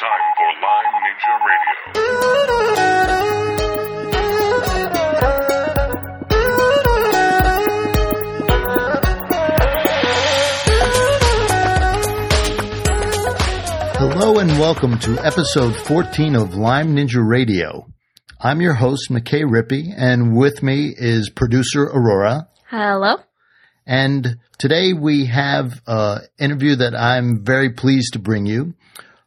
time for Lyme Ninja Radio. Hello and welcome to episode 14 of Lyme Ninja Radio. I'm your host, McKay Rippey, and with me is producer Aurora. Hello. And today we have an interview that I'm very pleased to bring you.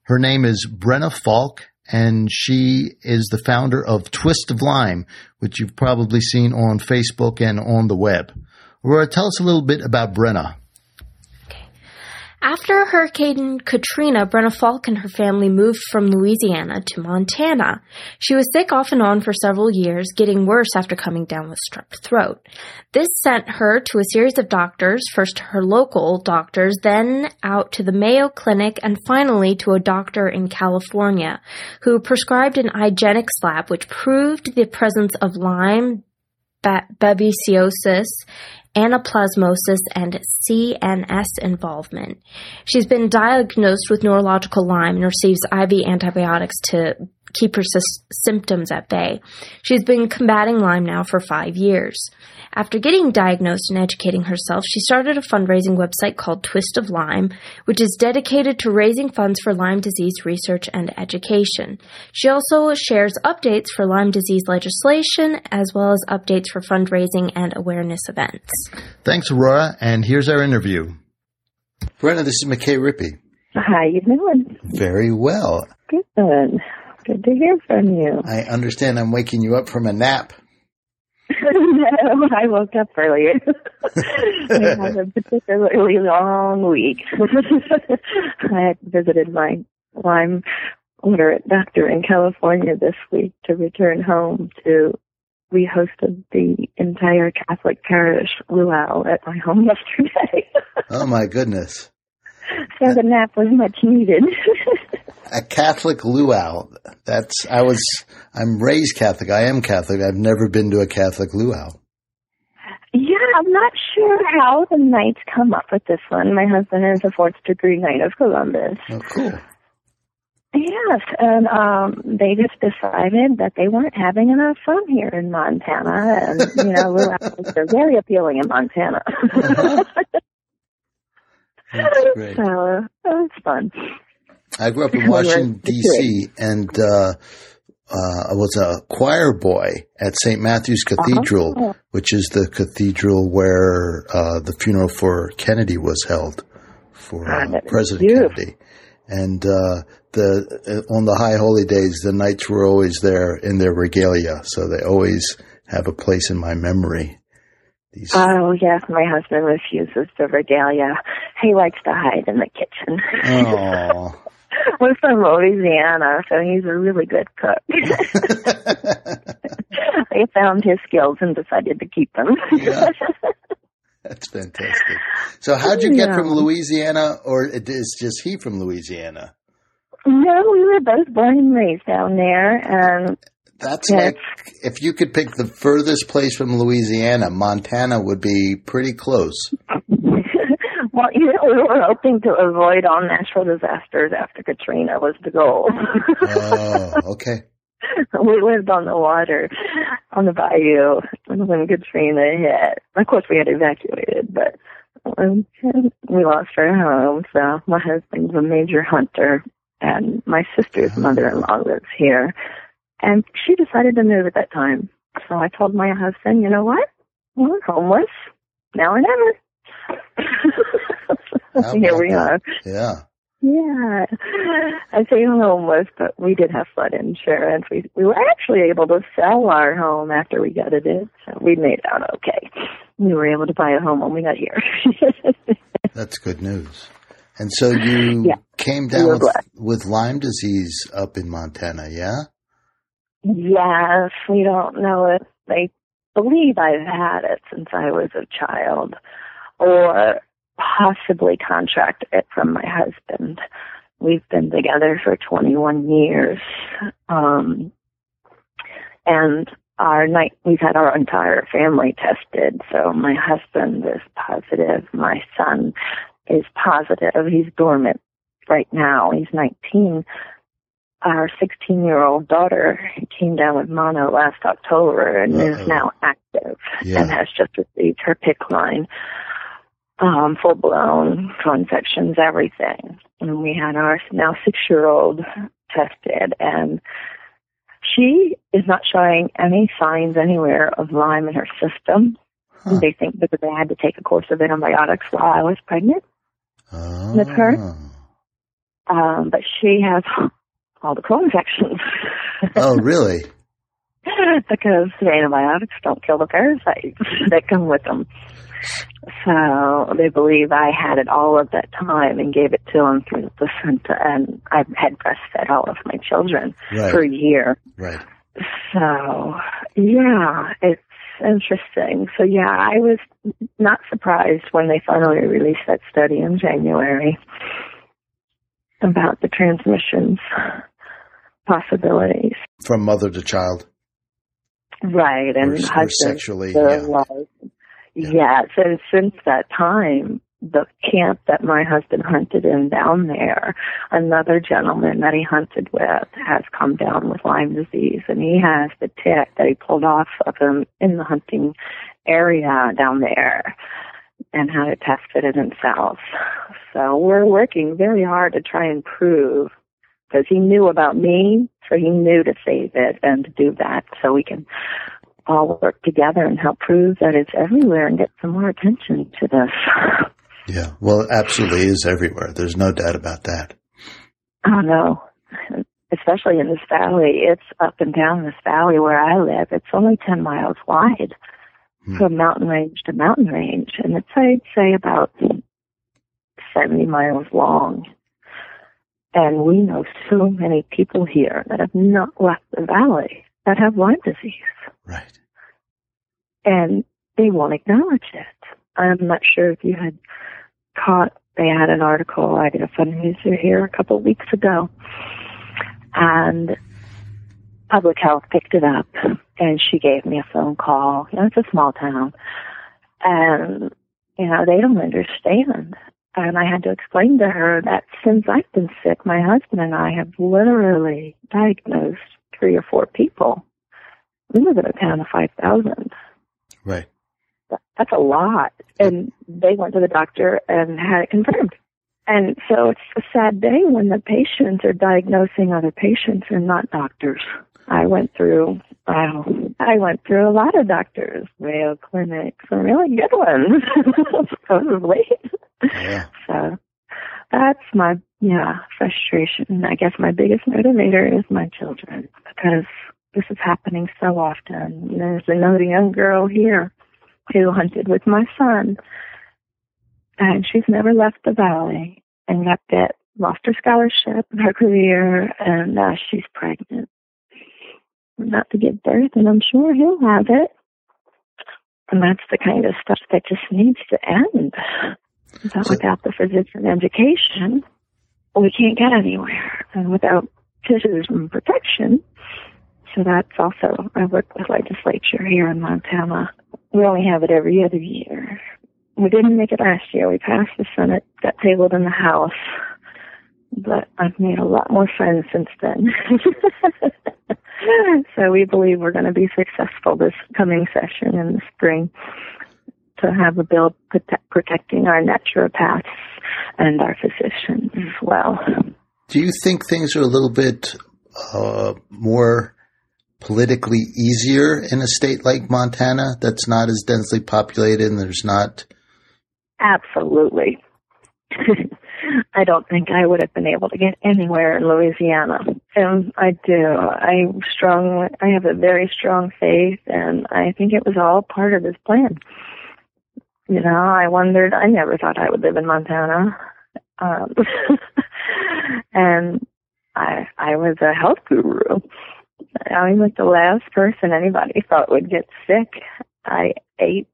Her name is Brenna Falk, and she is the founder of Twist of Lyme, which you've probably seen on Facebook and on the web. Aurora, tell us a little bit about Brenna. After Hurricane Katrina, Brenna Falk and her family moved from Louisiana to Montana. She was sick off and on for several years, getting worse after coming down with strep throat. This sent her to a series of doctors, first to her local doctors, then out to the Mayo Clinic, and finally to a doctor in California who prescribed an IGeneX lab which proved the presence of Lyme, babesiosis, anaplasmosis, and CNS involvement. She's been diagnosed with neurological Lyme and receives IV antibiotics to keep her s- symptoms at bay. She's been combating Lyme now for five years. After getting diagnosed and educating herself, she started a fundraising website called Twist of Lyme, which is dedicated to raising funds for Lyme disease research and education. She also shares updates for Lyme disease legislation as well as updates for fundraising and awareness events. Thanks, Aurora, and here's our interview. Brenna, this is McKay Rippey. How you doing? Very well. Good. Good to hear from you. I understand I'm waking you up from a nap. no, I woke up earlier. we had a particularly long week. I had visited my Lyme literate doctor in California this week to return home to we hosted the entire Catholic parish luau at my home yesterday. oh my goodness. So the nap was much needed. A Catholic luau. That's I was I'm raised Catholic. I am Catholic. I've never been to a Catholic luau. Yeah, I'm not sure how the Knights come up with this one. My husband is a fourth degree Knight of Columbus. Oh, cool. Yes, and um they just decided that they weren't having enough fun here in Montana, and you know, luau's are very appealing in Montana. Uh-huh. That's great. So uh, it was fun. I grew up in Washington D.C. and uh, uh, I was a choir boy at St. Matthew's Cathedral, Uh-huh. which is the cathedral where uh, the funeral for Kennedy was held for Ah, uh, President beautiful. Kennedy. And uh, the on the high holy days, the knights were always there in their regalia, so they always have a place in my memory. These, Oh yes, my husband refuses the regalia. He likes to hide in the kitchen. oh, We're from Louisiana, so he's a really good cook. I found his skills and decided to keep them. Yeah. That's fantastic. So, how'd you get Yeah. from Louisiana, or is just he from Louisiana? no, we were both born and raised down there, and That's Yes. like if you could pick the furthest place from Louisiana, Montana would be pretty close. Well, you know, we were hoping to avoid all natural disasters after Katrina was the goal. Oh, okay. we lived on the water, on the bayou when Katrina hit. Of course, we had evacuated, but um, we lost our home. So my husband's a major hunter, and my sister's mother-in-law lives here, and she decided to move at that time. So I told my husband, you know what? We're homeless now or never. Here we that? are. Yeah. Yeah, I say homeless, but we did have flood insurance. We we were actually able to sell our home after we gutted it, so we made out okay. We were able to buy a home when we got here. That's good news. And so you Yeah. came down with, blessed. with Lyme disease up in Montana, yeah? yes, we don't know if they believe I've had it since I was a child, or possibly contract it from my husband. We've been together for 21 years. Um, and our night, we've had our entire family tested. So my husband is positive. My son is positive. He's dormant right now. He's 19, our 16 year old daughter came down with mono last October and Uh-oh. is now active Yeah. and has just received her PICC line, um, full blown co-infections, everything. And we had our now six year old tested and she is not showing any signs anywhere of Lyme in her system. Huh. They think because they had to take a course of antibiotics while I was pregnant. Oh. With her? Um, but she has all the co-infections. Oh, really? because the antibiotics don't kill the parasites that come with them. So they believe I had it all of that time and gave it to them through the placenta, and I had breastfed all of my children for a year. Right. So yeah, it's interesting. So yeah, I was not surprised when they finally released that study in January about the transmissions possibilities. From mother to child. Right, and Or- or husband sexually, yeah. wife. Yeah. Yes, and since that time, the camp that my husband hunted in down there, another gentleman that he hunted with has come down with Lyme disease, and he has the tick that he pulled off of him in the hunting area down there, and had it tested in himself. So we're working very hard to try and prove because he knew about me, so he knew to save it and to do that so we can all work together and help prove that it's everywhere and get some more attention to this. Yeah. Well, it absolutely is everywhere. There's no doubt about that. Oh no. Especially in this valley. It's up and down this valley where I live. It's only 10 miles wide Hmm. from mountain range to mountain range. And it's, I'd say, about 70 miles long. And we know so many people here that have not left the valley that have Lyme disease. Right. and they won't acknowledge it. I'm not sure if you had caught, they had an article, I did a fundraiser here a couple of weeks ago, and Public Health picked it up, and she gave me a phone call. You know, it's a small town, and, you know, they don't understand. And I had to explain to her that since I've been sick, my husband and I have literally diagnosed three or four people. We live in a town of 5,000 Right. that's a lot. And they went to the doctor and had it confirmed. And so it's a sad day when the patients are diagnosing other patients and not doctors. I went through, wow, I went through a lot of doctors, Mayo Clinic, some really good ones, supposedly. Yeah. So that's my, yeah, frustration. I guess my biggest motivator is my children because this is happening so often. There's another young girl here who hunted with my son and she's never left the valley and got bit, lost her scholarship and her career and uh, she's pregnant. Not to give birth and I'm sure he'll have it. And that's the kind of stuff that just needs to end. But without the physician education, we can't get anywhere. And without citizen protection, so that's also, I work with legislature here in Montana. We only have it every other year. We didn't make it last year. We passed the Senate, got tabled in the House. But I've made a lot more friends since then. so we believe we're going to be successful this coming session in the spring to have a bill prote- protecting our naturopaths and our physicians as well. Do you think things are a little bit uh, more politically easier in a state like Montana that's not as densely populated and there's not? Absolutely. I don't think I would have been able to get anywhere in Louisiana. And I do. I strong I have a very strong faith and I think it was all part of his plan. You know, I wondered I never thought I would live in Montana. Um and I I was a health guru. I was like the last person anybody thought would get sick. I ate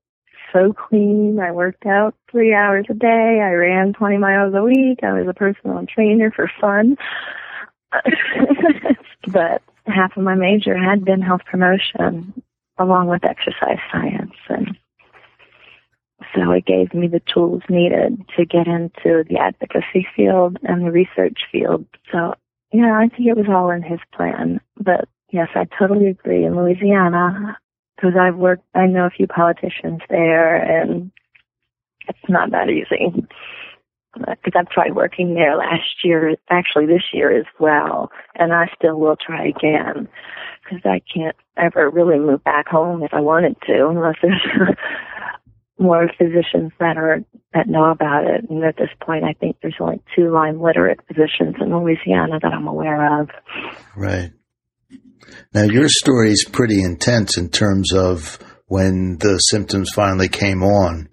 so clean. I worked out three hours a day. I ran 20 miles a week. I was a personal trainer for fun. but half of my major had been health promotion along with exercise science. And so it gave me the tools needed to get into the advocacy field and the research field. So yeah, I think it was all in his plan. But yes, I totally agree. In Louisiana, because I've worked, I know a few politicians there, and it's not that easy. Because I've tried working there last year, actually this year as well, and I still will try again. Because I can't ever really move back home if I wanted to, unless there's more physicians that are that know about it. And at this point, I think there's only two Lyme literate physicians in Louisiana that I'm aware of. Right. Now, your story is pretty intense in terms of when the symptoms finally came on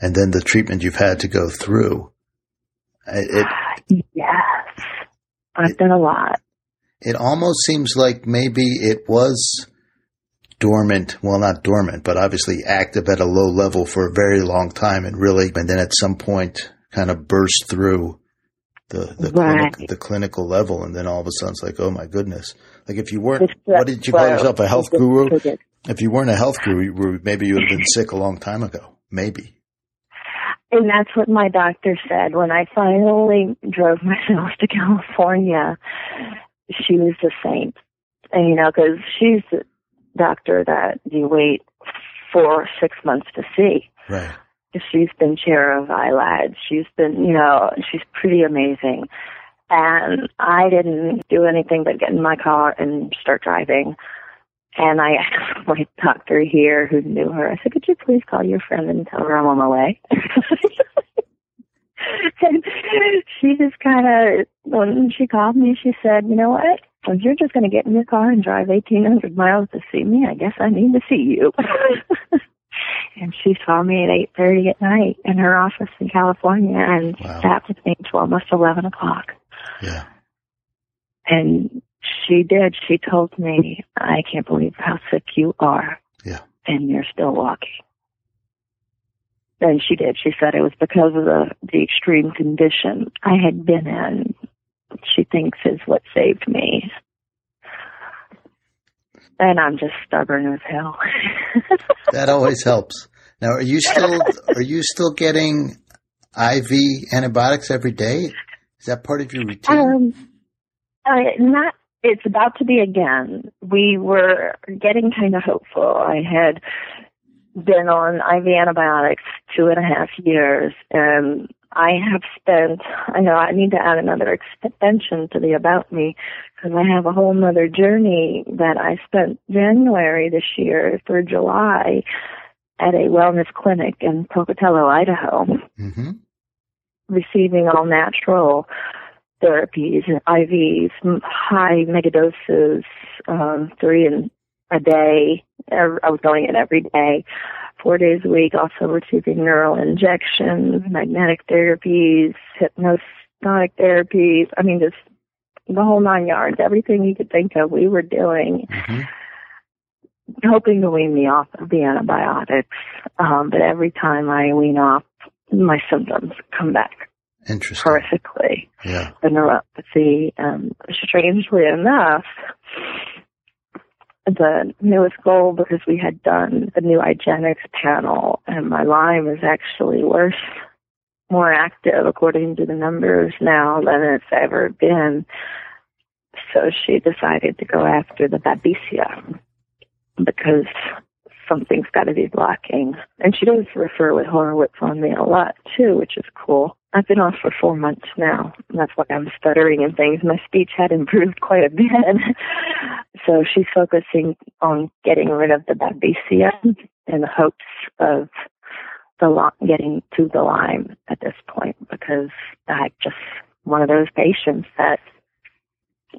and then the treatment you've had to go through. It, yes. I've done a lot. It almost seems like maybe it was dormant, well, not dormant, but obviously active at a low level for a very long time and really, and then at some point kind of burst through the, the, Right. clinic, the clinical level. And then all of a sudden it's like, oh my goodness. Like if you weren't, what did you call yourself, a health guru? If you weren't a health guru, maybe you would have been sick a long time ago. Maybe. And that's what my doctor said when I finally drove myself to California. She was the saint, and you know, because she's the doctor that you wait four or six months to see. Right. She's been chair of ILAD. She's been, you know, she's pretty amazing. And I didn't do anything but get in my car and start driving. And I asked my doctor here who knew her, I said, could you please call your friend and tell her I'm on my way? and she just kind of, when she called me, she said, you know what? If you're just going to get in your car and drive 1,800 miles to see me, I guess I need to see you. and she saw me at 8.30 at night in her office in California and Wow. sat with me until almost 11 o'clock. Yeah. And she did. She told me, I can't believe how sick you are. Yeah. And you're still walking. And she did. She said it was because of the, the extreme condition I had been in. She thinks is what saved me. And I'm just stubborn as hell. That always helps. Now, are you still, are you still getting IV antibiotics every day? Is that part of your routine? Um, I, not. It's about to be again. We were getting kind of hopeful. I had been on IV antibiotics two and a half years, and I have spent. I know I need to add another extension to the about me because I have a whole nother journey that I spent January this year through July at a wellness clinic in Pocatello, Idaho hmm receiving all natural therapies, IVs, m- high megadoses, um, three in a day. I was going in every day, four days a week. Also receiving neural injections, magnetic therapies, hypnotic therapies. I mean, just the whole nine yards. Everything you could think of, we were doing hmm hoping to wean me off of the antibiotics. Um, but every time I wean off, my symptoms come back Interesting. horrifically. Yeah. The neuropathy, um, strangely enough, the newest goal because we had done the new IGeneX panel and my Lyme is actually worse, more active according to the numbers now than it's ever been. So she decided to go after the Babesia because something's got to be blocking. And she does refer with Horowitz on me a lot too, which is cool. I've been off for four months now. and That's why I'm stuttering and things. My speech had improved quite a bit. so she's focusing on getting rid of the Babesia in the hopes of the Ly- getting to the Lyme at this point because I'm just one of those patients that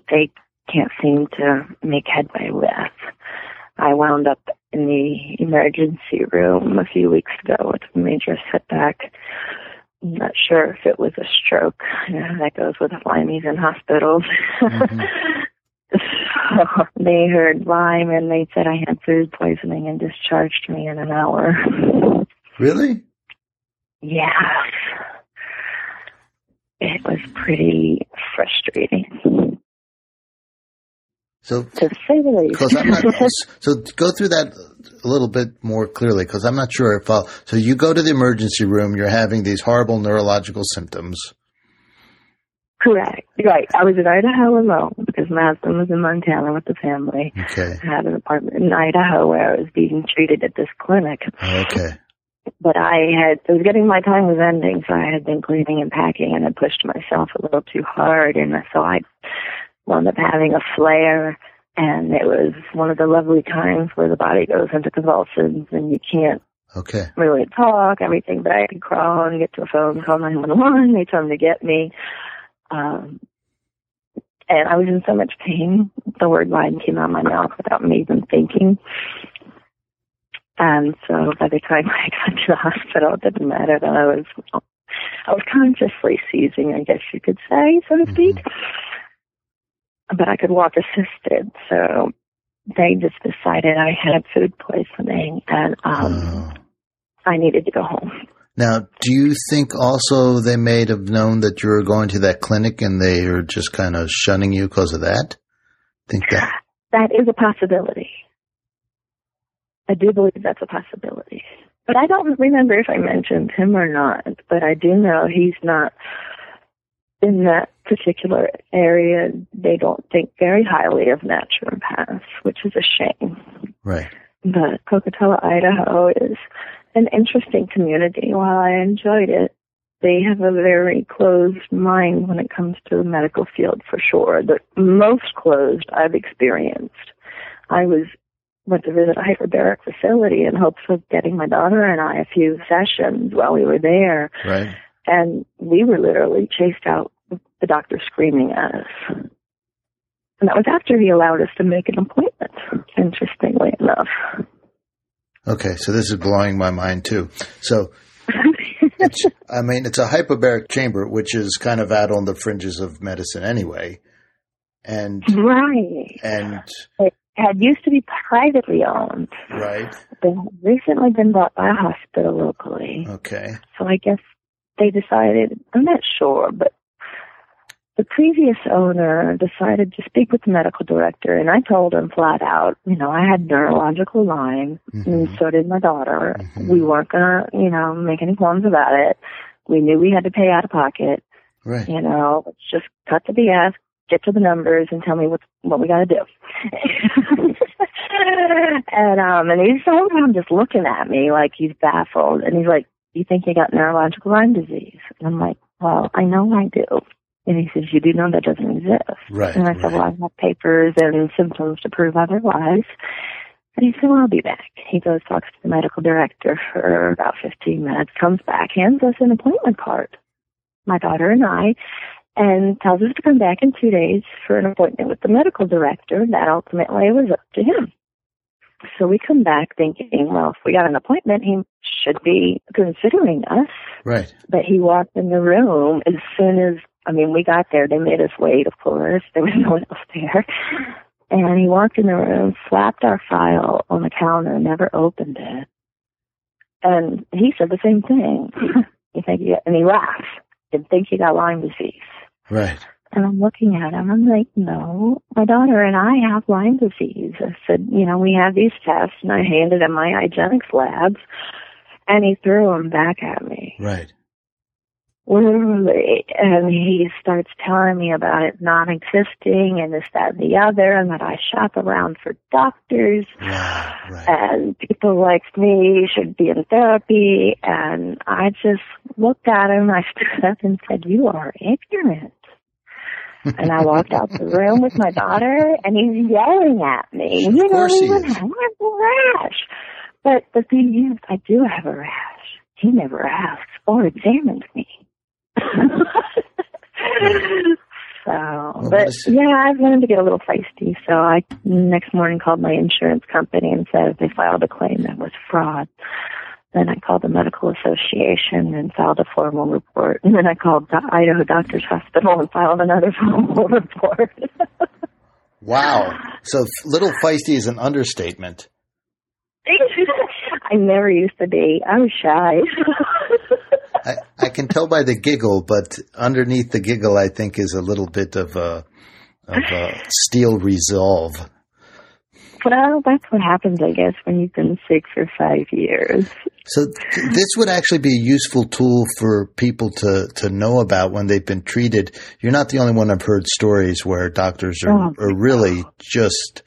they can't seem to make headway with. I wound up in the emergency room a few weeks ago with a major setback. I'm not sure if it was a stroke. Yeah, that goes with Lyme's in hospitals. Mhm. so they heard Lyme and they said I had food poisoning and discharged me in an hour. Really? yes. It was pretty frustrating, So, to say the least. because I'm not, so go through that a little bit more clearly, because I'm not sure if I'll, so you go to the emergency room, you're having these horrible neurological symptoms. Correct. Right. I was in Idaho alone because my husband was in Montana with the family. Okay. I had an apartment in Idaho where I was being treated at this clinic. Okay. But I had, it was getting, my time was ending, so I had been cleaning and packing and I pushed myself a little too hard and so I wound up having a flare and it was one of the lovely times where the body goes into convulsions and you can't Okay. really talk, everything, but I could crawl and get to a phone, call 911. They told them to get me. Um, and I was in so much pain, the word Lyme came out of my mouth without me even thinking. And so by the time I got to the hospital, it didn't matter that I was, I was consciously seizing, I guess you could say, so to speak. But I could walk assisted, so they just decided I had food poisoning and um Oh. I needed to go home. Now, do you think also they may have known that you were going to that clinic and they are just kind of shunning you because of that? Think that? That is a possibility. I do believe that's a possibility. But I don't remember if I mentioned him or not, but I do know he's not in that particular area. They don't think very highly of naturopaths, which is a shame. Right. But Pocatello, Idaho is an interesting community. While I enjoyed it, they have a very closed mind when it comes to the medical field for sure. The most closed I've experienced. I was went to visit a hyperbaric facility in hopes of getting my daughter and I a few sessions while we were there Right. and we were literally chased out the doctor screaming at us. And that was after he allowed us to make an appointment, interestingly enough. Okay. So this is blowing my mind too. So, I mean, it's a hyperbaric chamber, which is kind of out on the fringes of medicine anyway. And, right. and, It had used to be privately owned, right. had recently been bought by a hospital locally. Okay. So I guess they decided, I'm not sure, but the previous owner decided to speak with the medical director, and I told him flat out, you know, I had neurological Lyme, and Mhm. so did my daughter. Mhm. We weren't gonna, you know, make any qualms about it. We knew we had to pay out of pocket. Right. You know, let's just cut the BS, get to the numbers, and tell me what what we got to do. and um, and he's whole time just looking at me like he's baffled, and he's like, "You think you got neurological Lyme disease?" And I'm like, "Well, I know I do." And he says, "You do know that doesn't exist." Right. And I said, well, I have papers and symptoms to prove otherwise. And he said, well, I'll be back. He goes, talks to the medical director for about 15 minutes, comes back, hands us an appointment card, my daughter and I, and tells us to come back in two days for an appointment with the medical director. That ultimately was up to him. So we come back thinking, well, if we got an appointment, he should be considering us Right. but he walked in the room as soon as I mean we got there. They made us wait, of course. There was no one else there. And he walked in the room, slapped our file on the counter, never opened it. And he said the same thing. you think you and he laughed. Didn't think you got Lyme disease. Right. And I'm looking at him. I'm like, no, my daughter and I have Lyme disease. I said, you know, we have these tests, and I handed him my IGeneX labs, and he threw them back at me Right. And he starts telling me about it not existing and this that and the other and that i shop around for doctors. Right. and people like me should be in therapy and i just looked at him i stood up and said you are ignorant and I walked out the room with my daughter, and he's yelling at me. Of you don't course he even is. have a rash. But the thing is, I do have a rash. He never asked or examined me. so, oh, but yeah, I've learned to get a little feisty. So I next morning called my insurance company and said if they filed a claim that was fraud. Then I called the medical association and filed a formal report. And then I called the Idaho Doctors Hospital and filed another formal report. Wow. So little feisty is an understatement. I never used to be. I was shy. I, I can tell by the giggle, but underneath the giggle, I think is a little bit of a of a steel resolve. Well, that's what happens, I guess, when you've been sick for five years. So th- this would actually be a useful tool for people to, to know about when they've been treated. You're not the only one I've heard stories where doctors are, Oh, are really just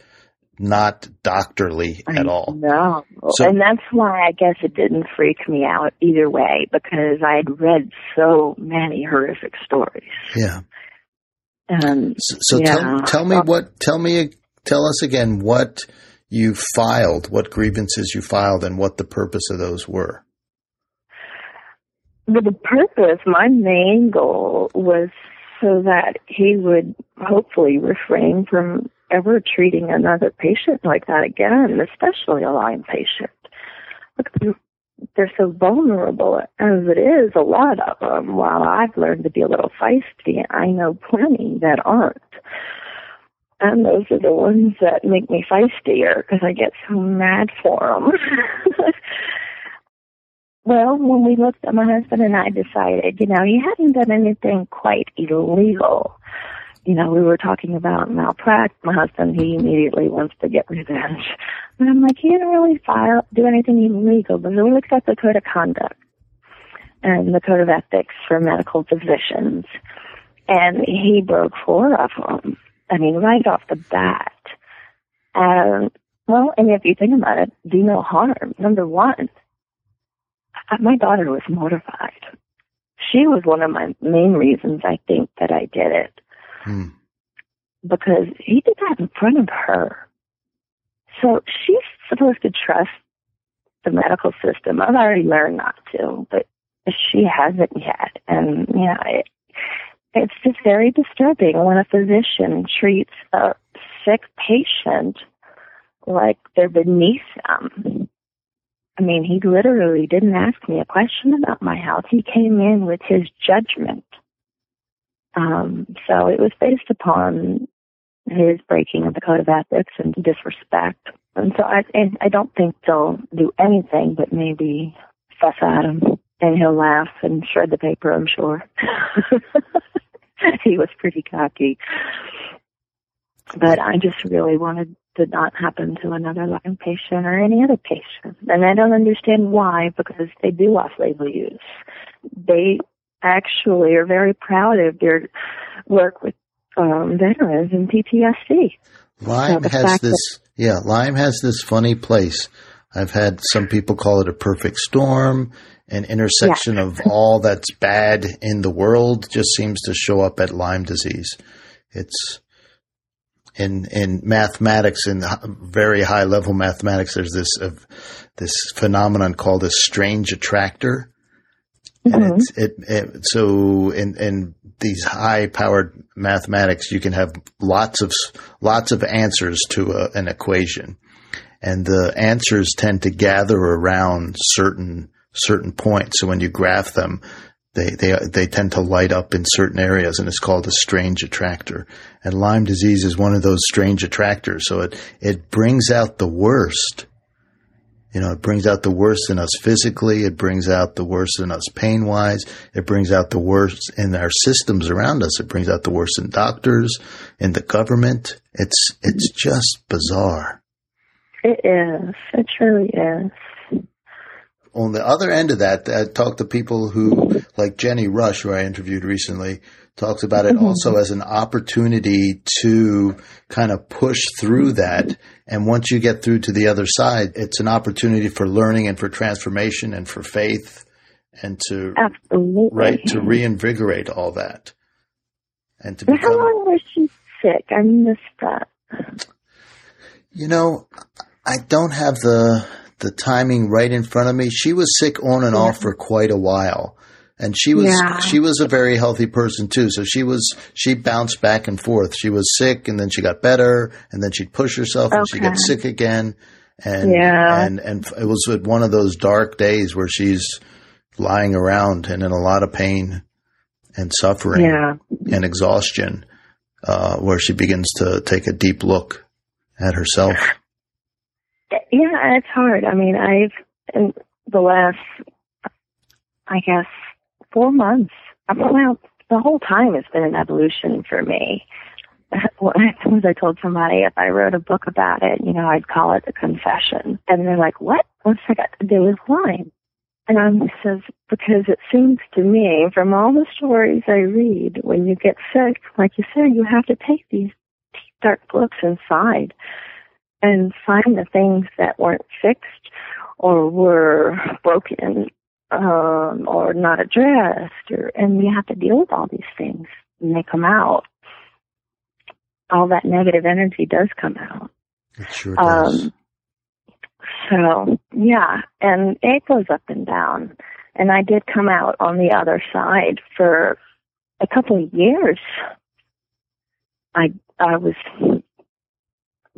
not doctorly at all. No. So- and that's why I guess it didn't freak me out either way because I had read so many horrific stories. Yeah. And So, so Yeah. tell, tell me what, tell me, tell us again what you filed, what grievances you filed and what the purpose of those were. But the purpose, my main goal was so that he would hopefully refrain from ever treating another patient like that again, especially a Lyme patient. Look, they're- so vulnerable as it is, a lot of them. While I've learned to be a little feisty, I know plenty that aren't. And those are the ones that make me feistier because I get so mad for them. Well, when we looked at my husband and I decided, you know, he hadn't done anything quite illegal. You know, we were talking about malpractice. My husband, he immediately wants to get revenge. And I'm like, he didn't really file, do anything illegal. But we looked at the code of conduct and the code of ethics for medical physicians. And he broke four of them. I mean, right off the bat. And, well, and if you think about it, do no harm. Number one, uh, my daughter was mortified. She was one of my main reasons I think that I did it Hmm. because he did that in front of her. So she's supposed to trust the medical system. I've already learned not to, but she hasn't yet. And, you know, it, it's just very disturbing when a physician treats a sick patient like they're beneath them. I mean, he literally didn't ask me a question about my health. He came in with his judgment. Um, so it was based upon his breaking of the code of ethics and disrespect. And so I, and I don't think they'll do anything but maybe fuss at him and he'll laugh and shred the paper, I'm sure. he was pretty cocky. But I just really wanted to not happen to another Lyme patient or any other patient. And I don't understand why, because they do off-label use. They actually are very proud of their work with um, veterans and PTSD. Lyme the has this, yeah, Lyme has this funny place. I've had some people call it a perfect storm, an intersection of all that's bad in the world just seems to show up at Lyme disease. It's in in mathematics, in very high level mathematics. There's this uh, this phenomenon called a strange attractor, Mhm. it's, it, it so in in these high powered mathematics, you can have lots of lots of answers to a, an equation, and the answers tend to gather around certain certain points. So when you graph them, they they they tend to light up in certain areas, and it's called a strange attractor. And Lyme disease is one of those strange attractors. So it it brings out the worst. You know, it brings out the worst in us physically. It brings out the worst in us pain wise. It brings out the worst in our systems around us. It brings out the worst in doctors, in the government. It's it's just bizarre. It is. It truly is. on the other end of that, I talked to people who, like Jenny Rush, who I interviewed recently, talks about it also mm-hmm. as an opportunity to kind of push through that. And once you get through to the other side, it's an opportunity for learning and for transformation and for faith and to, Absolutely. right, to reinvigorate all that. And to And How long was she sick? I missed that. you know, I don't have the, the timing right in front of me. She was sick on and off for quite a while. And she was Yeah. she was a very healthy person too. So she was she bounced back and forth. She was sick and then she got better and then she'd push herself and she'd get sick again. And Yeah. and and it was one of those dark days where she's lying around and in a lot of pain and suffering Yeah. and exhaustion, uh, where she begins to take a deep look at herself. Yeah, it's hard. I mean, I've, in the last, I guess, four months, well, the whole time it's been an evolution for me. as I told somebody, if I wrote a book about it, you know, I'd call it a confession. And they're like, what? What's that got to do with wine? And I says, because it seems to me, from all the stories I read, when you get sick, like you said, you have to take these dark looks inside and find the things that weren't fixed or were broken um, or not addressed, or, and you have to deal with all these things and they come out. All that negative energy does come out. It sure does. Um, so yeah, and it goes up and down. And I did come out on the other side for a couple of years. I I was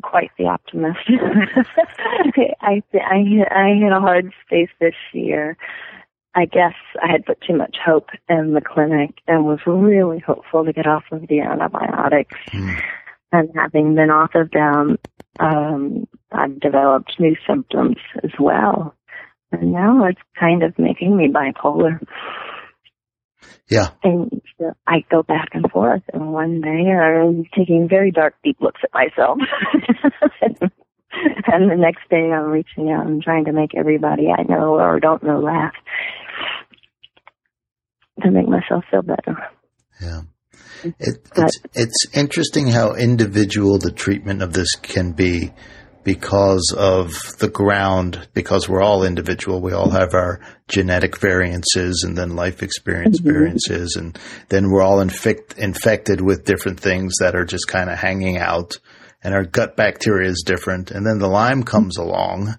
quite the optimist. I I I hit a hard space this year. I guess I had put too much hope in the clinic and was really hopeful to get off of the antibiotics. Mm. And having been off of them, um, I've developed new symptoms as well. And now it's kind of making me bipolar. Yeah. And so I go back and forth. And one day I'm taking very dark, deep looks at myself. and the next day I'm reaching out and trying to make everybody I know or don't know laugh to make myself feel better. Yeah. It, it's, it's interesting how individual the treatment of this can be because of the ground, because we're all individual. We all have our genetic variances and then life experience Mhm. variances. And then we're all infect, infected with different things that are just kind of hanging out and our gut bacteria is different. And then the Lyme comes along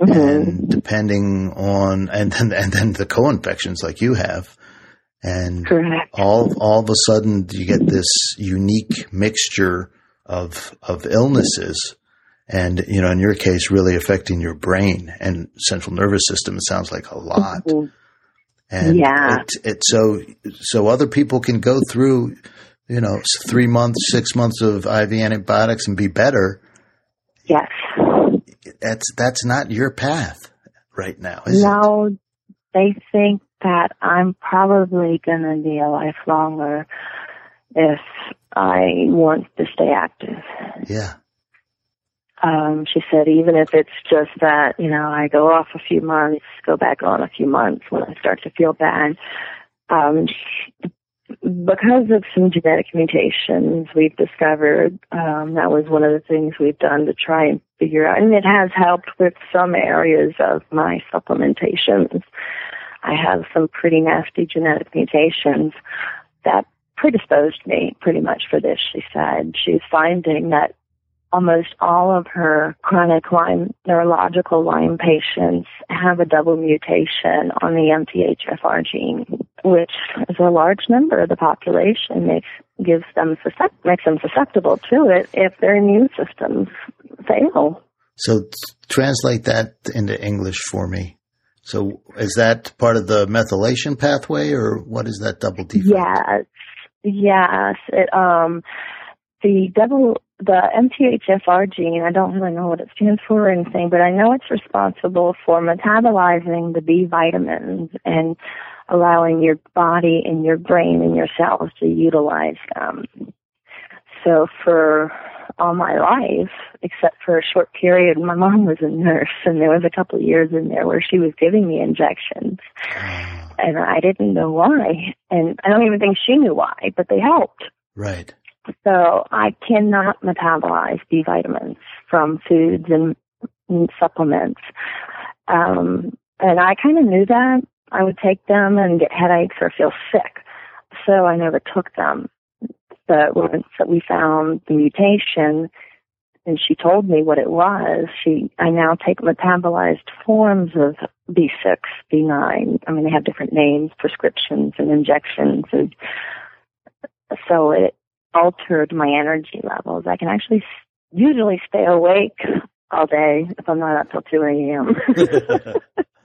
Mhm. and depending on, and then, and then the co-infections like you have. And Correct. all all of a sudden you get this unique mixture of of illnesses and you know in your case really affecting your brain and central nervous system it sounds like a lot Mhm. and Yeah. it, it so so other people can go through you know 3 months 6 months of IV antibiotics and be better Yes. that's that's not your path right now is it No, they think that I'm probably going to be a lifelonger if I want to stay active. yeah Um, she said even if it's just that, you know, I go off a few months, go back on a few months when I start to feel bad. Um, because of some genetic mutations we've discovered, um, that was one of the things we've done to try and figure out, and it has helped with some areas of my supplementations. I have some pretty nasty genetic mutations that predisposed me pretty much for this, she said. She's finding that almost all of her chronic Lyme, neurological Lyme patients have a double mutation on the MTHFR gene, which is a large number of the population makes gives them makes them susceptible to it if their immune systems fail. So translate that into English for me. So is that part of the methylation pathway or what is that double defect? Yes, yes. It um the double the MTHFR gene. I don't really know what it stands for or anything, but I know it's responsible for metabolizing the B vitamins and allowing your body and your brain and your cells to utilize them. So for all my life, except for a short period, my mom was a nurse, and there was a couple of years in there where she was giving me injections and I didn't know why. And I don't even think she knew why, but they helped. right. So I cannot metabolize B vitamins from foods and, and supplements. Um, and I kind of knew that. I would take them and get headaches or feel sick. So I never took them. But once that we found the mutation and she told me what it was, she, I now take metabolized forms of B6, B9. I mean, they have different names, prescriptions and injections. And so it altered my energy levels. I can actually usually stay awake all day if I'm not up till 2 a.m.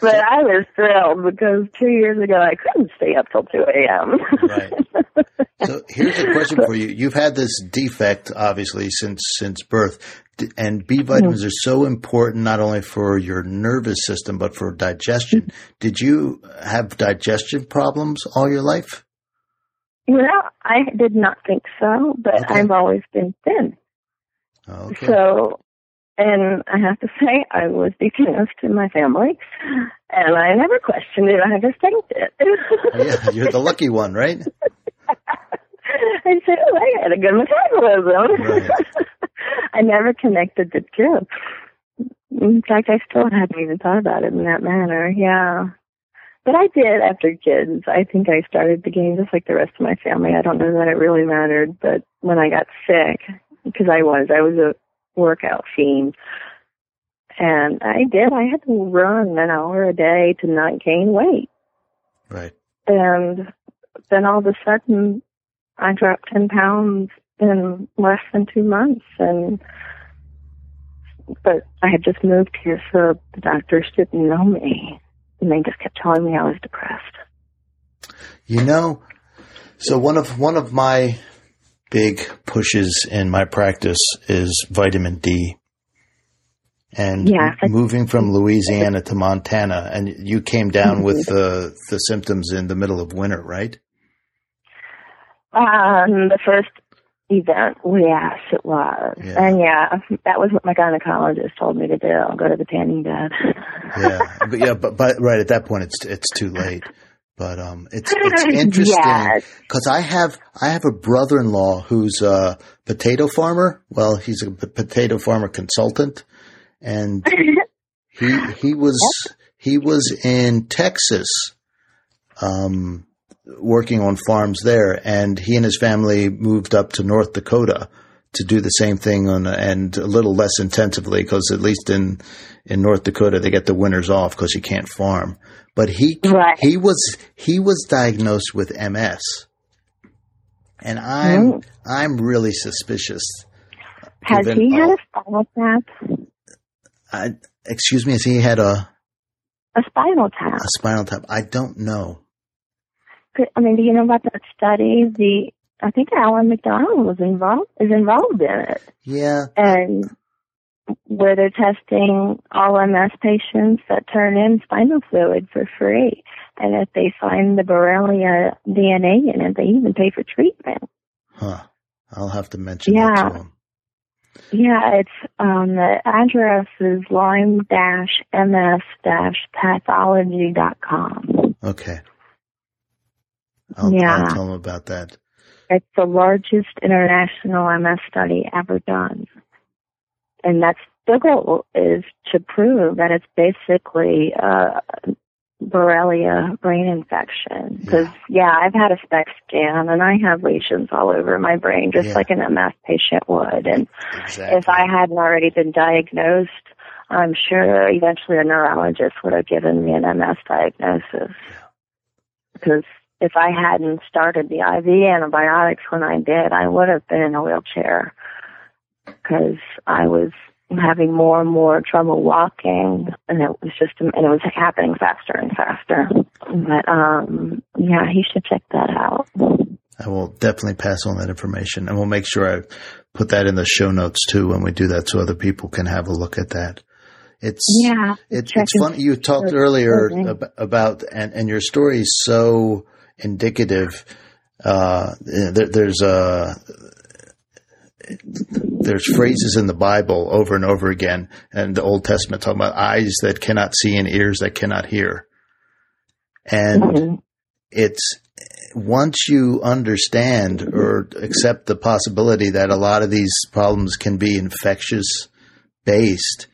but I was thrilled because two years ago I couldn't stay up till 2 a.m. Right. So here's a question for you. You've had this defect obviously since since birth, and B vitamins are so important not only for your nervous system but for digestion. Did you have digestion problems all your life? You know, I did not think so, but Okay. I've always been thin. Okay. So, and I have to say, I was the thinnest in my family, and I never questioned it. I just thanked it. yeah, you're the lucky one, right? I said, oh, I had a good metabolism. Right. I never connected the two. In fact, I still haven't even thought about it in that manner. Yeah. But I did after kids. I think I started the game just like the rest of my family. I don't know that it really mattered, but when I got sick, because I was, I was a workout fiend. And I did. I had to run an hour a day to not gain weight. Right. And then all of a sudden, I dropped 10 pounds in less than two months. And, but I had just moved here, so the doctors didn't know me. And they just kept telling me I was depressed. You know, so one of one of my big pushes in my practice is vitamin D. And Yeah. moving from Louisiana to Montana, and you came down with the the symptoms in the middle of winter, right? Um, the first event, yes, it was. Yeah. And yeah, that was what my gynecologist told me to do. Go to the tanning bed. Yeah, but yeah, but but right at that point, it's it's too late. But um, it's it's interesting Yes. because I have I have a brother-in-law who's a potato farmer. Well, he's a p- potato farmer consultant, and he he was he was in Texas, um, working on farms there, and he and his family moved up to North Dakota to do the same thing on and a little less intensively because at least in in North Dakota they get the winters off because you can't farm. But he Right. he was he was diagnosed with MS, and I'm Mm. I'm really suspicious. Has given he had all- a spinal tap? I, excuse me, has he had a, A spinal tap. a spinal tap? I don't know. I mean, do you know about that study? The I think Alan MacDonald was involved is involved in it, Yeah, and where they're testing all MS patients that turn in spinal fluid for free, and if they find the Borrelia DNA in it, they even pay for treatment. huh. I'll have to mention Yeah. that to him. Yeah, it's um the address is lyme dash ms dash pathology dot com. Okay. I'll, Yeah. I'll tell him about that. It's the largest international MS study ever done. And that's the goal is to prove that it's basically uh Borrelia brain infection. Because yeah. I've had a SPECT scan and I have lesions all over my brain, just Yeah. like an MS patient would. And Exactly. if I hadn't already been diagnosed, I'm sure eventually a neurologist would have given me an MS diagnosis. Because if I hadn't started the IV antibiotics when I did, I would have been in a wheelchair. Because I was having more and more trouble walking, and it was just, and it was happening faster and faster. But um, yeah, he should check that out. I will definitely pass on that information and we'll make sure I put that in the show notes too when we do that so other people can have a look at that. It's, Yeah, It, it's funny. You talked earlier ab- about, and, and your story is so indicative. Uh, there, there's a, there's phrases in the Bible over and over again and the Old Testament talking about eyes that cannot see and ears that cannot hear. And Mhm. it's once you understand or accept the possibility that a lot of these problems can be infectious based,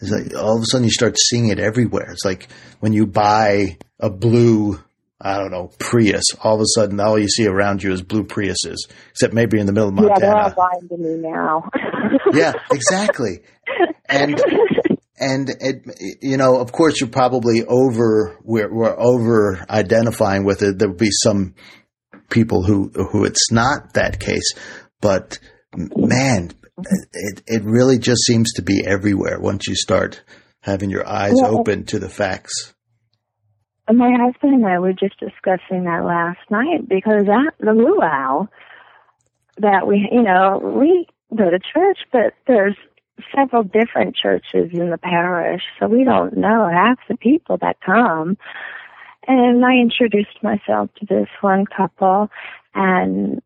it's like all of a sudden you start seeing it everywhere. It's like when you buy a blue, I don't know, Prius, all of a sudden all you see around you is blue Priuses, except maybe in the middle of Montana. Yeah, they're all lying to me now. Yeah, exactly. And and it, you know, of course, you're probably over. We're, we're over identifying with it. There will be some people who who it's not that case, but man, it it really just seems to be everywhere once you start having your eyes Yeah. open to the facts. My husband and I were just discussing that last night because at the luau that we, you know, we go to church, but there's several different churches in the parish, so we don't know half the people that come. And I introduced myself to this one couple and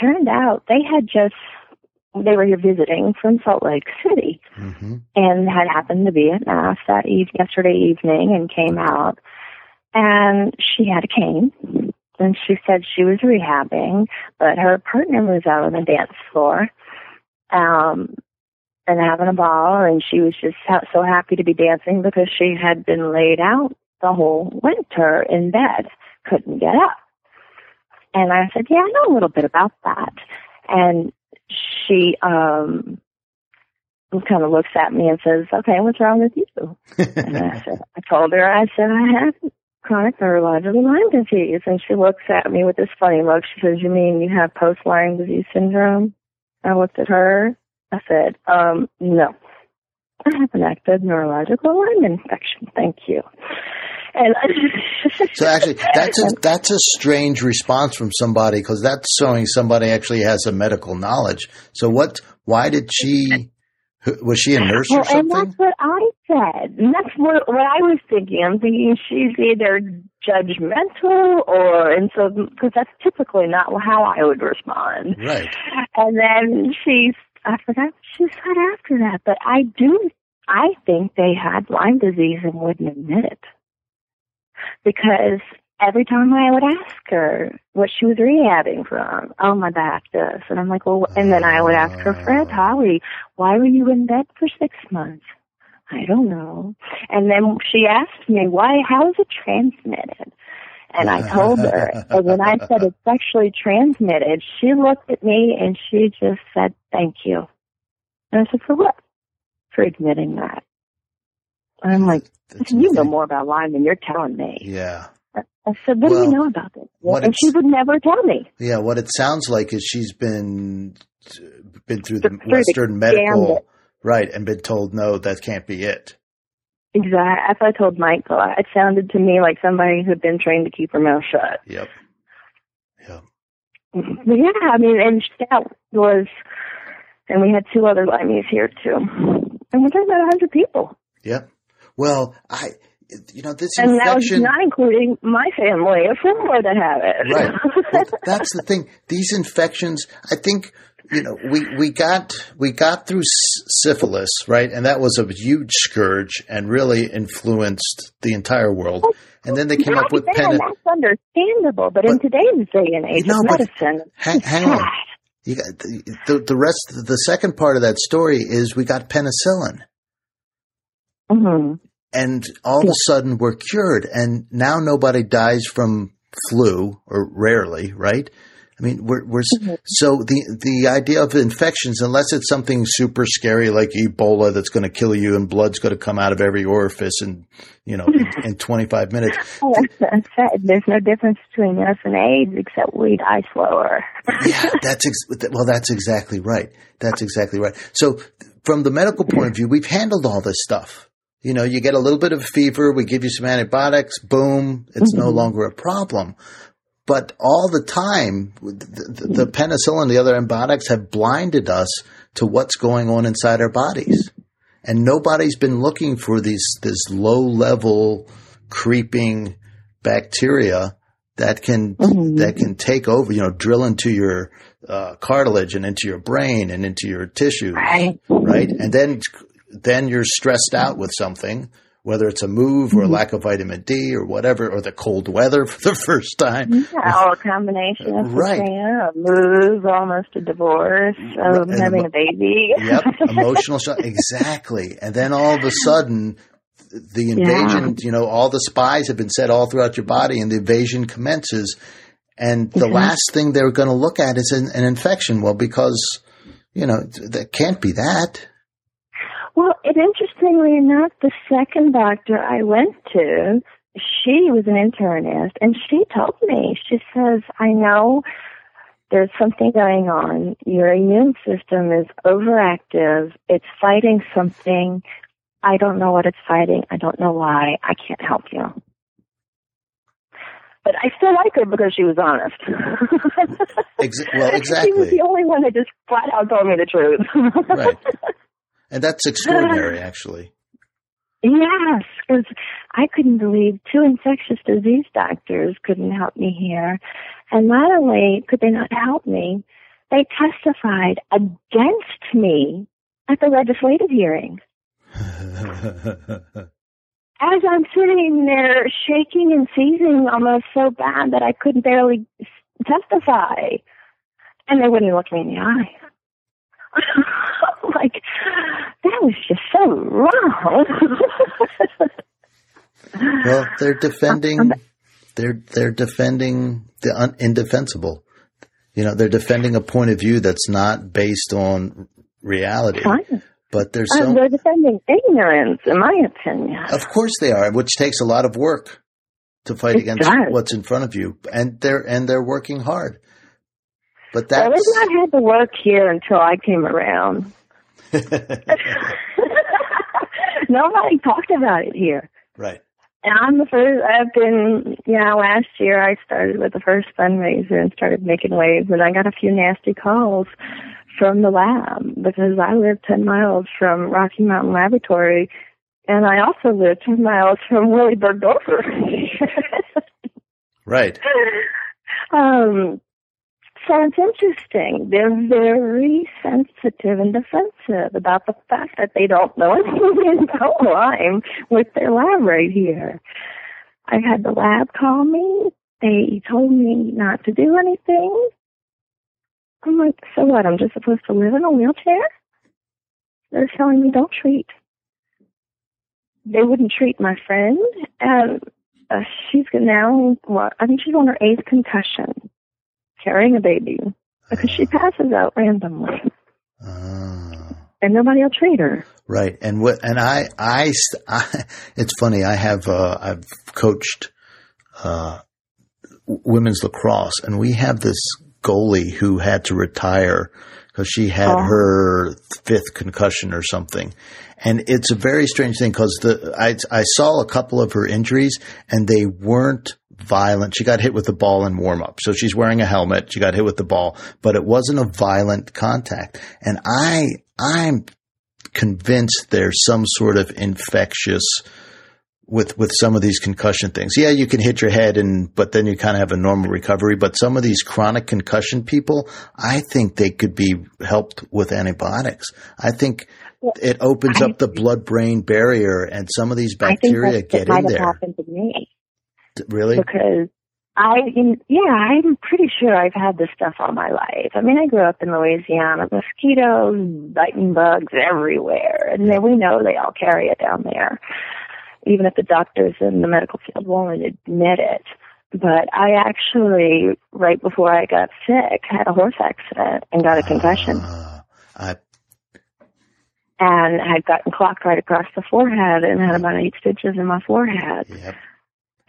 turned out they had just they were here visiting from Salt Lake City. Hmm and had happened to be at mass that eve- yesterday evening and came out and she had a cane. And she said she was rehabbing but her partner was out on the dance floor um and having a ball. And she was just ha- so happy to be dancing because she had been laid out the whole winter in bed couldn't get up. And i said yeah i know a little bit about that. And she um kind of looks at me and says, "Okay, what's wrong with you?" And I said, "I told her I said I had chronic neurological Lyme disease," and she looks at me with this funny look. She says, "You mean you have post Lyme disease syndrome?" I looked at her. I said, "Um, no, I have an active neurological Lyme infection. Thank you." And So actually, that's a that's a strange response from somebody because that's showing somebody actually has a medical knowledge. So what? Why did she? Was she a nurse or Well, and that's what I said. And that's what, what I was thinking. I'm thinking she's either judgmental or, and so, because that's typically not how I would respond. Right. And then she's, I forgot what she said after that, but I do, I think they had Lyme disease and wouldn't admit it. Because every time I would ask her what she was rehabbing from, oh my back this, and I'm like, well, and then I would ask her, Fred, oh. Holly, why were you in bed for six months? I don't know. And then she asked me, why, how is it transmitted? And I told her, and when I said it's sexually transmitted, she looked at me and she just said, thank you. And I said, for what? For admitting that. And I'm like, you know more about Lyme than you're telling me. Yeah. I said, what do you know about this? And she would never tell me. Yeah, what it sounds like is she's been been through the Through the Western medical gambit. right and been told no, that can't be it. Exactly. As I told Michael, it sounded to me like somebody who'd been trained to keep her mouth shut. Yep. Yep. But yeah, I mean, and that was, and we had two other Lymies here too. And we're talking about a hundred people. Yep. Well, I you know this And that was infection not including my family of four that have it. Right. Well, that's the thing. These infections, I think, you know, we, we got we got through syphilis, right, and that was a huge scourge and really influenced the entire world. And then they came up with Back then, pen. That's understandable, but, in today's day and age No, of but medicine, hang- hang on. You got the, the the rest. The second part of that story is we got penicillin, hmm and all of a sudden we're cured, and now nobody dies from flu or rarely, right? I mean, we're, we're Mm-hmm. so the the idea of infections, unless it's something super scary like Ebola that's going to kill you and blood's going to come out of every orifice in you know in, in 25 minutes. Oh, that's, that's. There's no difference between us and AIDS except we die slower. Yeah, that's ex- well, that's exactly right. That's exactly right. So, from the medical point of view, we've handled all this stuff. You know, you get a little bit of fever, we give you some antibiotics, boom, it's no mm-hmm. longer a problem. But all the time, the, the, the mm-hmm. penicillin, the other antibiotics have blinded us to what's going on inside our bodies. And nobody's been looking for these, this low level creeping bacteria that can, mm-hmm. that can take over, you know, drill into your, uh, cartilage and into your brain and into your tissues Right. right? And then then you're stressed out with something, whether it's a move or a lack of vitamin D or whatever, or the cold weather for the first time. Yeah, or a combination of Right. a move, almost a divorce, um, having emo- a baby. Yep, emotional shock. Exactly. And then all of a sudden, the invasion, you know, all the spies have been set all throughout your body and the invasion commences. And the last thing they're going to look at is an, an infection. Well, because, you know, that can't be that. Well, and interestingly enough, the second doctor I went to, she was an internist, and she told me, she says, I know there's something going on. Your immune system is overactive. It's fighting something. I don't know what it's fighting. I don't know why. I can't help you. But I still like her because she was honest. Ex- well, She was the only one that just flat out told me the truth. Right. And that's extraordinary, actually. Yes, because I couldn't believe two infectious disease doctors couldn't help me here. And not only could they not help me, they testified against me at the legislative hearing. As I'm sitting there shaking and seizing almost so bad that I couldn't barely testify. And they wouldn't look me in the eye. like, that was just so wrong. well, they're defending. They're they're defending the un- indefensible. You know, they're defending a point of view that's not based on reality. Fine. But there's Uh, so, they're defending ignorance, in my opinion. of course they are, which takes a lot of work to fight It against does. what's in front of you, and they're and they're working hard. But Well, that's they've not had to work here until I came around. Nobody talked about it here. right. And I'm the first, I've been, yeah, last year I started with the first fundraiser and started making waves and I got a few nasty calls from the lab because I live 10 miles from Rocky Mountain Laboratory and I also live 10 miles from Willy Burgdorfer. Right. um, so it's interesting. They're very sensitive and defensive about the fact that they don't know anything about Lyme with their lab right here. I had the lab call me. They told me not to do anything. I'm like, so what? I'm just supposed to live in a wheelchair? They're telling me don't treat. They wouldn't treat my friend, and uh, she's now, well, I think she's on her eighth concussion, carrying a baby, because she passes out randomly, Ah. and nobody will treat her. Right, and what, and I, I, I it's funny. I have, uh, I've coached uh, women's lacrosse, and we have this goalie who had to retire because she had Oh. her fifth concussion or something. And it's a very strange thing because the I, I saw a couple of her injuries, and they weren't violent. She got hit with the ball in warm up, so she's wearing a helmet. She got hit with the ball, but it wasn't a violent contact. And I, I'm convinced there's some sort of infectious with with some of these concussion things. Yeah, you can hit your head and but then you kind of have a normal recovery, but some of these chronic concussion people, I think they could be helped with antibiotics. I think Well, it opens I up the blood brain barrier and some of these bacteria get in there. happened to me Really? because I, yeah, I'm pretty sure I've had this stuff all my life. I mean, I grew up in Louisiana, mosquitoes, biting bugs everywhere, and then we know they all carry it down there, even if the doctors in the medical field won't admit it. But I actually, right before I got sick, had a horse accident and got a concussion. Ah, I and had gotten clocked right across the forehead and had about eight stitches in my forehead. yep.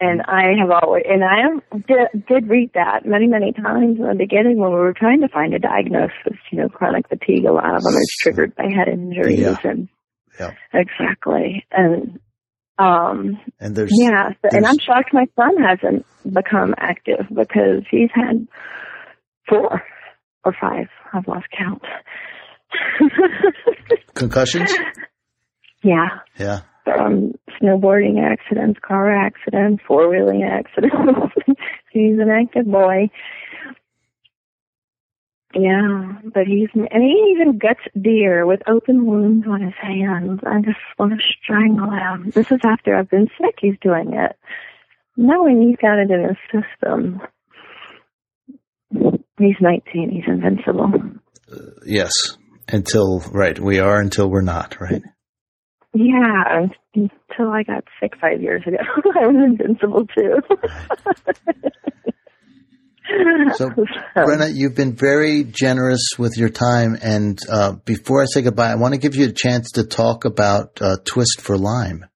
And I have always, and I did, did read that many, many times in the beginning when we were trying to find a diagnosis. You know, chronic fatigue, a lot of them is triggered by head injuries Yeah. and Yeah. exactly. And, um, And there's yeah, and I'm shocked my son hasn't become active because he's had four or five. I've lost count. concussions? yeah. Yeah. From snowboarding accidents, car accidents, four wheeling accidents. he's an active boy. Yeah, but he's and he even guts deer with open wounds on his hands. I just want to strangle him. This is after I've been sick. He's doing it, knowing he's got it in his system. He's 19. He's invincible. Uh, yes. Until right, we are until we're not, right? Yeah, until I got sick five years ago, I was invincible too. So, Brenna, you've been very generous with your time. And uh, before I say goodbye, I want to give you a chance to talk about uh, Twist for Lyme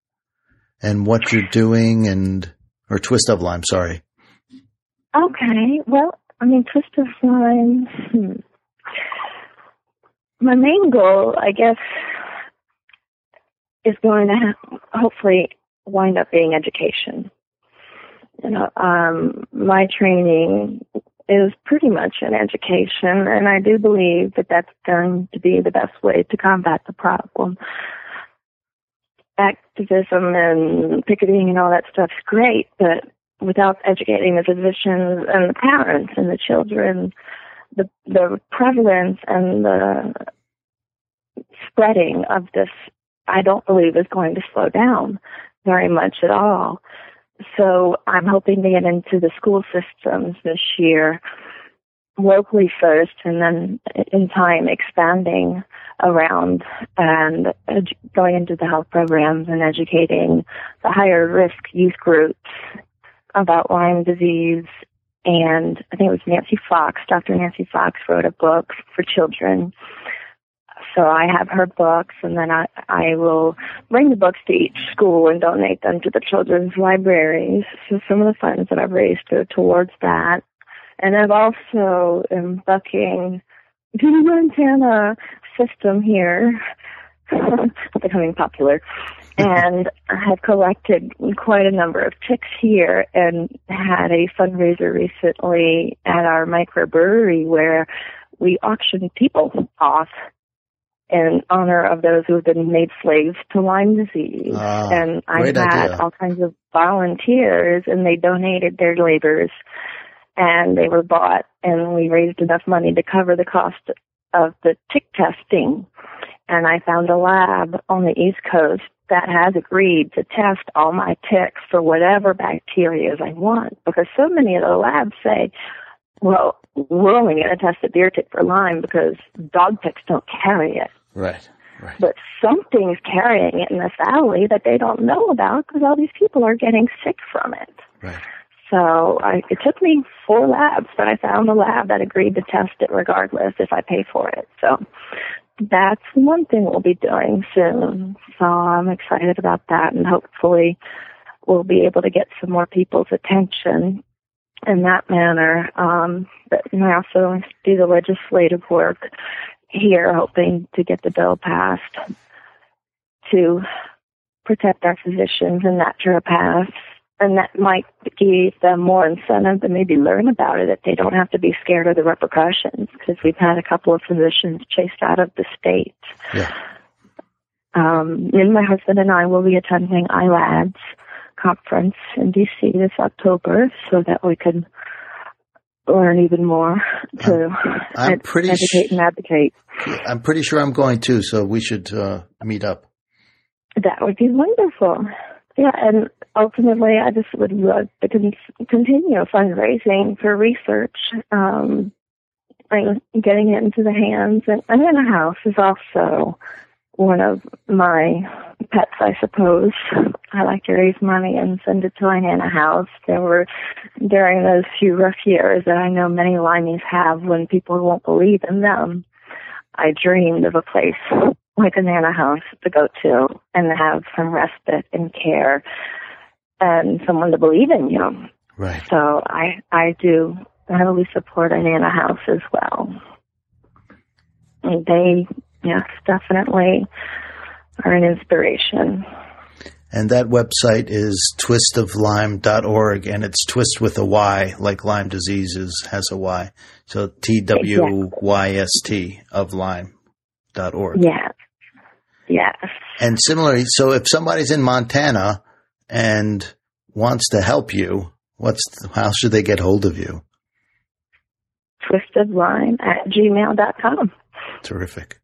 and what you're doing, and or Twist of Lyme. Sorry. Okay, well, I mean, twist of Lyme. Hmm. My main goal, I guess, is going to hopefully wind up being education. You know, um, my training is pretty much in education, and I do believe that that's going to be the best way to combat the problem. activism and picketing and all that stuff's great, but without educating the physicians and the parents and the children, the the prevalence and the spreading of this, I don't believe is going to slow down very much at all. So I'm hoping to get into the school systems this year, locally first, and then in time expanding around and going into the health programs and educating the higher risk youth groups about Lyme disease. And I think it was Nancy Fox, Dr. Nancy Fox wrote a book for children. So I have her books and then I, I will bring the books to each school and donate them to the children's libraries. So some of the funds that I've raised go towards that. And I've also am bucking the Montana system here, becoming popular, and I have collected quite a number of ticks here and had a fundraiser recently at our microbrewery where we auctioned people off in honor of those who have been made slaves to Lyme disease. Ah, and I had idea. all kinds of volunteers and they donated their labors and they were bought and we raised enough money to cover the cost of the tick testing. And I found a lab on the East Coast that has agreed to test all my ticks for whatever bacteria I want because so many of the labs say, well, we're only going to test the deer tick for Lyme because dog ticks don't carry it. Right. Right. But something's carrying it in this valley that they don't know about because all these people are getting sick from it. Right. So I, it took me four labs, but I found a lab that agreed to test it regardless if I pay for it. So that's one thing we'll be doing soon. Mm-hmm. So I'm excited about that and hopefully we'll be able to get some more people's attention in that manner. Um, but you know, I also do the legislative work here, hoping to get the bill passed to protect our physicians and naturopaths. And that might give them more incentive to maybe learn about it if they don't have to be scared of the repercussions. Because we've had a couple of physicians chased out of the state. Yeah. Um, and my husband and I will be attending ILADS conference in DC this October so that we can learn even more to I'm ed- pretty educate and advocate. I'm pretty sure I'm going too, so we should uh, meet up. That would be wonderful. Yeah, and ultimately, I just would love to con- continue fundraising for research, um, and getting it into the hands. And, and in a house is also one of my pets, I suppose. I like to raise money and send it to my Nana house. There were during those few rough years that I know many Lymies have when people won't believe in them. I dreamed of a place like a Nana house to go to and have some respite and care and someone to believe in you. Right. So I I do heavily support a Nana house as well. And they yes, definitely are an inspiration. And that website is twistoflyme.org, and it's twist with a Y, like Lyme disease is, has a Y. So T W Y S T of Lyme.org. Yes. Yes. And similarly, so if somebody's in Montana and wants to help you, what's how should they get hold of you? Twistedline at gmail.com. Terrific.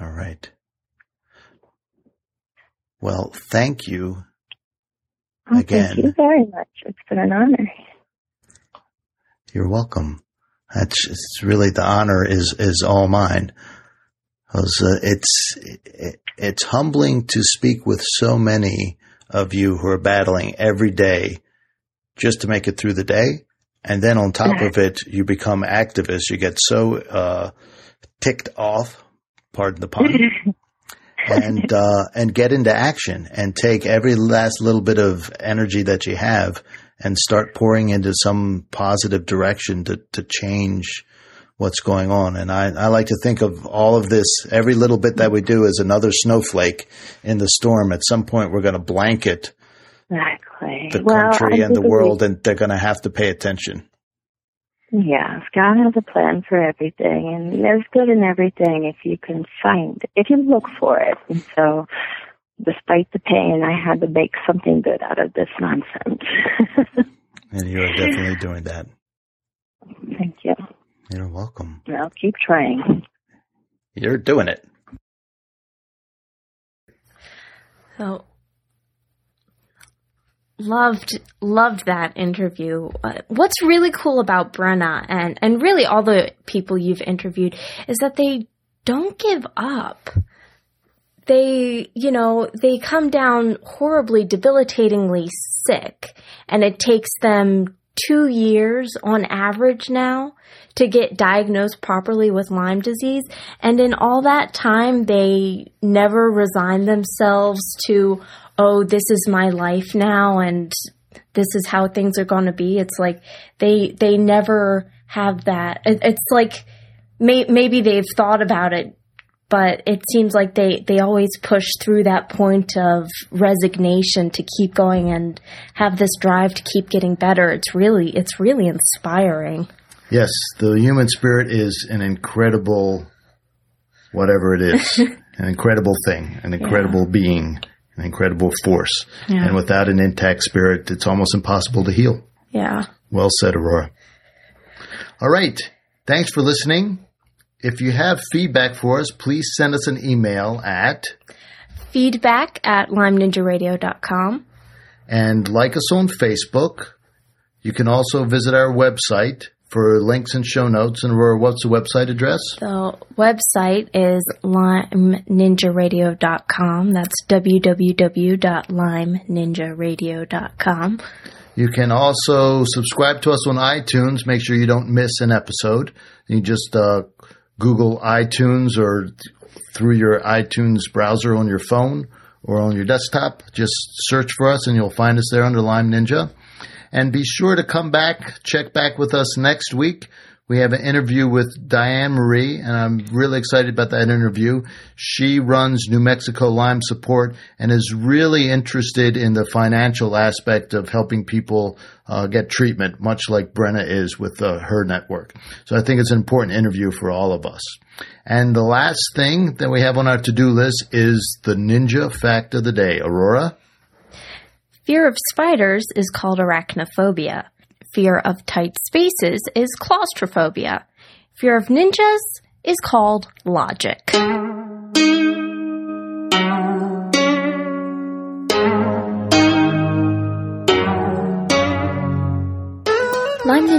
All right. Well, thank you. Oh, Again. Thank you very much. It's been an honor. You're welcome. That's it's really the honor is is all mine. uh, it's it, it's humbling to speak with so many of you who are battling every day just to make it through the day, and then on top of it, you become activists. You get so uh, ticked off, pardon the pun, and uh, and get into action and take every last little bit of energy that you have and start pouring into some positive direction to to change what's going on. And I, I like to think of all of this, every little bit that we do as another snowflake in the storm. At some point, we're going to blanket Exactly. the well, country and the world, and they're going to have to pay attention. Yes, God has a plan for everything, and there's good in everything if you can find, if you look for it. And so, despite the pain, I had to make something good out of this nonsense. and you are definitely doing that. Thank you. You're welcome. I'll keep trying. You're doing it. So loved loved that interview. What's really cool about Brenna and and really all the people you've interviewed is that they don't give up. They, you know, they come down horribly debilitatingly sick and it takes them 2 years on average now to get diagnosed properly with Lyme disease and in all that time they never resign themselves to oh, this is my life now and this is how things are going to be. It's like they they never have that. It, it's like may, maybe they've thought about it, but it seems like they they always push through that point of resignation to keep going and have this drive to keep getting better. It's really it's really inspiring. Yes, the human spirit is an incredible whatever it is. an incredible thing, an incredible yeah. being an incredible force. Yeah. And without an intact spirit, it's almost impossible to heal. Yeah. Well said, Aurora. All right. Thanks for listening. If you have feedback for us, please send us an email at feedback at lymeninjaradio.com. And like us on Facebook. You can also visit our website, for links and show notes. And Aurora, what's the website address? The website is lymeninjaradio.com. That's www.lymeninjaradio.com. You can also subscribe to us on iTunes. Make sure you don't miss an episode. You just uh, Google iTunes or through your iTunes browser on your phone or on your desktop. Just search for us and you'll find us there under Lyme Ninja. And be sure to come back, check back with us next week. We have an interview with Diane Marie, and I'm really excited about that interview. She runs New Mexico Lyme Support and is really interested in the financial aspect of helping people uh, get treatment, much like Brenna is with uh, her network. So I think it's an important interview for all of us. And the last thing that we have on our to-do list is the ninja fact of the day. Aurora? Fear of spiders is called arachnophobia. Fear of tight spaces is claustrophobia. Fear of ninjas is called logic.